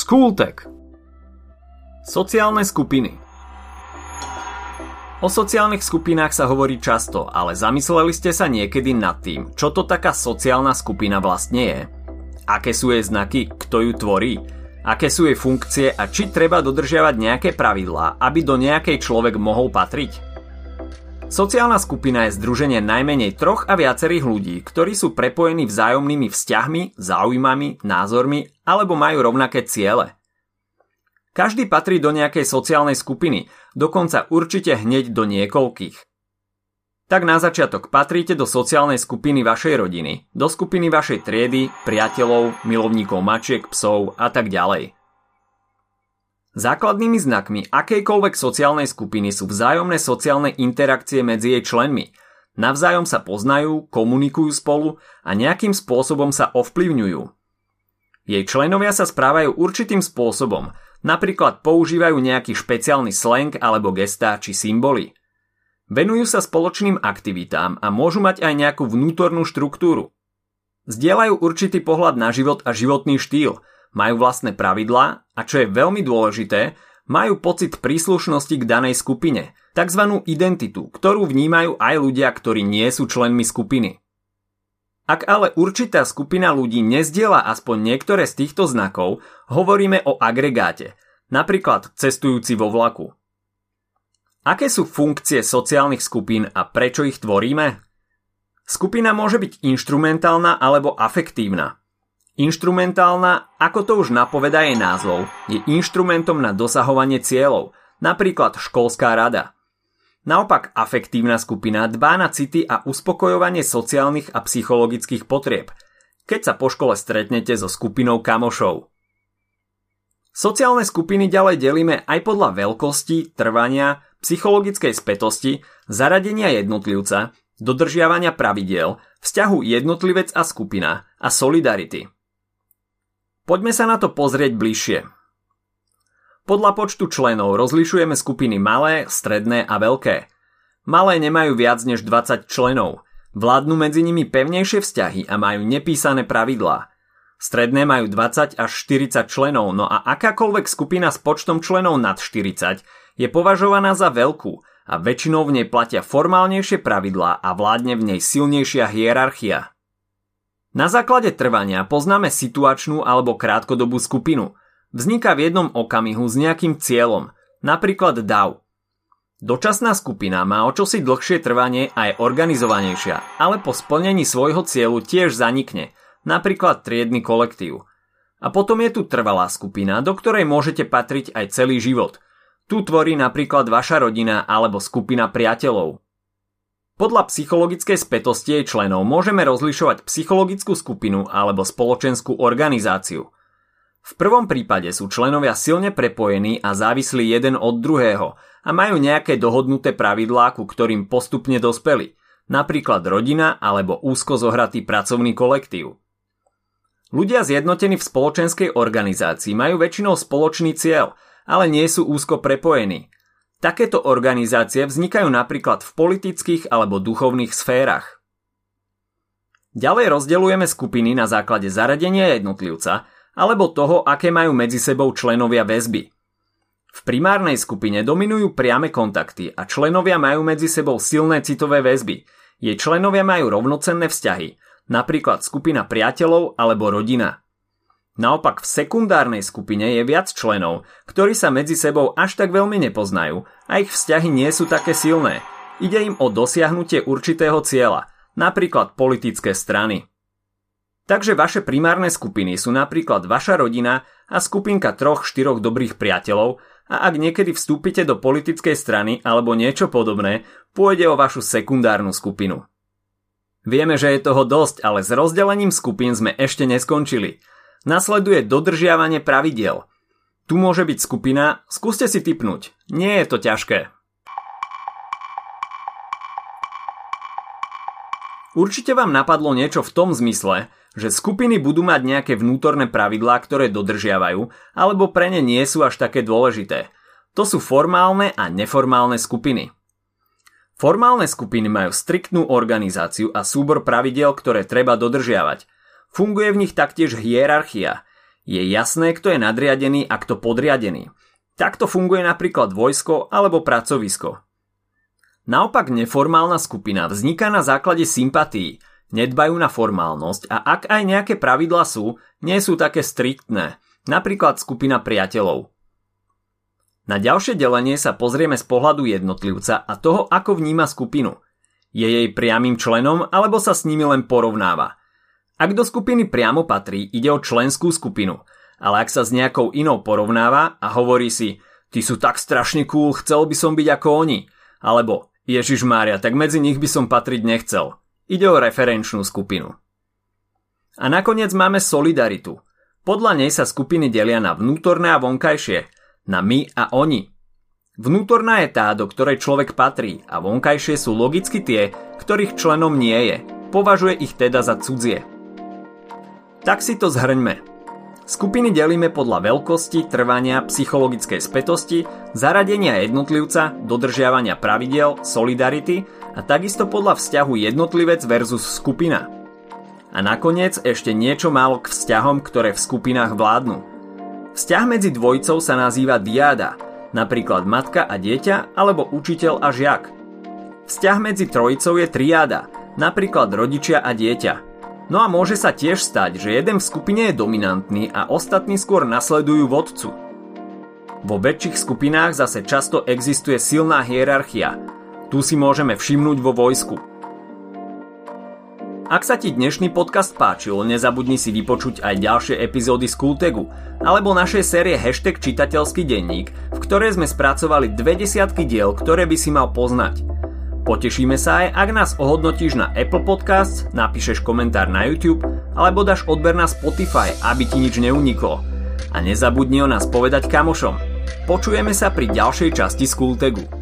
Skultek Sociálne skupiny O sociálnych skupinách sa hovorí často, ale zamysleli ste sa niekedy nad tým, čo to taká sociálna skupina vlastne je? Aké sú jej znaky, kto ju tvorí? Aké sú jej funkcie a či treba dodržiavať nejaké pravidlá, aby do nejakej človek mohol patriť? Sociálna skupina je združenie najmenej troch a viacerých ľudí, ktorí sú prepojení vzájomnými vzťahmi, záujmami, názormi alebo majú rovnaké ciele. Každý patrí do nejakej sociálnej skupiny, dokonca určite hneď do niekoľkých. Tak na začiatok patríte do sociálnej skupiny vašej rodiny, do skupiny vašej triedy, priateľov, milovníkov mačiek, psov a tak ďalej. Základnými znakmi akejkoľvek sociálnej skupiny sú vzájomné sociálne interakcie medzi jej členmi. Navzájom sa poznajú, komunikujú spolu a nejakým spôsobom sa ovplyvňujú. Jej členovia sa správajú určitým spôsobom, napríklad používajú nejaký špeciálny slang alebo gestá či symboly. Venujú sa spoločným aktivitám a môžu mať aj nejakú vnútornú štruktúru. Zdieľajú určitý pohľad na život a životný štýl, majú vlastné pravidlá a čo je veľmi dôležité, majú pocit príslušnosti k danej skupine, tzv. identitu, ktorú vnímajú aj ľudia, ktorí nie sú členmi skupiny. Ak ale určitá skupina ľudí nezdiela aspoň niektoré z týchto znakov, hovoríme o agregáte, napríklad cestujúci vo vlaku. Aké sú funkcie sociálnych skupín a prečo ich tvoríme? Skupina môže byť inštrumentálna alebo afektívna. Inštrumentálna, ako to už napovedá jej názov, je inštrumentom na dosahovanie cieľov, napríklad školská rada – Naopak afektívna skupina dbá na city a uspokojovanie sociálnych a psychologických potrieb, keď sa po škole stretnete so skupinou kamošov. Sociálne skupiny ďalej delíme aj podľa veľkosti, trvania, psychologickej spätosti, zaradenia jednotlivca, dodržiavania pravidiel, vzťahu jednotlivec a skupina a solidarity. Poďme sa na to pozrieť bližšie. Podľa počtu členov rozlišujeme skupiny malé, stredné a veľké. Malé nemajú viac než 20 členov. Vládnu medzi nimi pevnejšie vzťahy a majú nepísané pravidlá. Stredné majú 20 až 40 členov, no a akákoľvek skupina s počtom členov nad 40 je považovaná za veľkú a väčšinou v nej platia formálnejšie pravidlá a vládne v nej silnejšia hierarchia. Na základe trvania poznáme situačnú alebo krátkodobú skupinu – Vzniká v jednom okamihu s nejakým cieľom, napríklad DAO. Dočasná skupina má o čosi dlhšie trvanie a je organizovanejšia, ale po splnení svojho cieľu tiež zanikne, napríklad triedny kolektív. A potom je tu trvalá skupina, do ktorej môžete patriť aj celý život. Tu tvorí napríklad vaša rodina alebo skupina priateľov. Podľa psychologickej spätosti jej členov môžeme rozlišovať psychologickú skupinu alebo spoločenskú organizáciu – v prvom prípade sú členovia silne prepojení a závislí jeden od druhého a majú nejaké dohodnuté pravidlá, ku ktorým postupne dospeli, napríklad rodina alebo úzko zohratý pracovný kolektív. Ľudia zjednotení v spoločenskej organizácii majú väčšinou spoločný cieľ, ale nie sú úzko prepojení. Takéto organizácie vznikajú napríklad v politických alebo duchovných sférach. Ďalej rozdeľujeme skupiny na základe zaradenia jednotlivca alebo toho, aké majú medzi sebou členovia väzby. V primárnej skupine dominujú priame kontakty a členovia majú medzi sebou silné citové väzby. Jej členovia majú rovnocenné vzťahy, napríklad skupina priateľov alebo rodina. Naopak v sekundárnej skupine je viac členov, ktorí sa medzi sebou až tak veľmi nepoznajú a ich vzťahy nie sú také silné. Ide im o dosiahnutie určitého cieľa, napríklad politické strany. Takže vaše primárne skupiny sú napríklad vaša rodina a skupinka troch štyroch dobrých priateľov a ak niekedy vstúpite do politickej strany alebo niečo podobné, pôjde o vašu sekundárnu skupinu. Vieme, že je toho dosť, ale s rozdelením skupín sme ešte neskončili. Nasleduje dodržiavanie pravidiel. Tu môže byť skupina, skúste si typnúť. Nie je to ťažké. Určite vám napadlo niečo v tom zmysle, že skupiny budú mať nejaké vnútorné pravidlá, ktoré dodržiavajú, alebo pre ne nie sú až také dôležité. To sú formálne a neformálne skupiny. Formálne skupiny majú striktnú organizáciu a súbor pravidel, ktoré treba dodržiavať. Funguje v nich taktiež hierarchia. Je jasné, kto je nadriadený a kto podriadený. Takto funguje napríklad vojsko alebo pracovisko. Naopak neformálna skupina vzniká na základe sympatí, nedbajú na formálnosť a ak aj nejaké pravidlá sú, nie sú také striktné, napríklad skupina priateľov. Na ďalšie delenie sa pozrieme z pohľadu jednotlivca a toho, ako vníma skupinu. Je jej priamým členom alebo sa s nimi len porovnáva. Ak do skupiny priamo patrí, ide o členskú skupinu – ale ak sa s nejakou inou porovnáva a hovorí si, ty sú tak strašne cool, chcel by som byť ako oni, alebo Ježiš Mária, tak medzi nich by som patriť nechcel. Ide o referenčnú skupinu. A nakoniec máme solidaritu. Podľa nej sa skupiny delia na vnútorné a vonkajšie, na my a oni. Vnútorná je tá, do ktorej človek patrí a vonkajšie sú logicky tie, ktorých členom nie je. Považuje ich teda za cudzie. Tak si to zhrňme. Skupiny delíme podľa veľkosti, trvania, psychologickej spätosti, zaradenia jednotlivca, dodržiavania pravidel, solidarity a takisto podľa vzťahu jednotlivec versus skupina. A nakoniec ešte niečo málo k vzťahom, ktoré v skupinách vládnu. Vzťah medzi dvojicou sa nazýva diáda, napríklad matka a dieťa alebo učiteľ a žiak. Vzťah medzi trojicou je triáda, napríklad rodičia a dieťa – No a môže sa tiež stať, že jeden v skupine je dominantný a ostatní skôr nasledujú vodcu. Vo väčších skupinách zase často existuje silná hierarchia. Tu si môžeme všimnúť vo vojsku. Ak sa ti dnešný podcast páčil, nezabudni si vypočuť aj ďalšie epizódy z Kultegu alebo našej série Hashtag čitateľský denník, v ktorej sme spracovali dve desiatky diel, ktoré by si mal poznať. Potešíme sa aj, ak nás ohodnotíš na Apple Podcasts, napíšeš komentár na YouTube alebo dáš odber na Spotify, aby ti nič neuniklo. A nezabudni o nás povedať kamošom. Počujeme sa pri ďalšej časti Skultegu.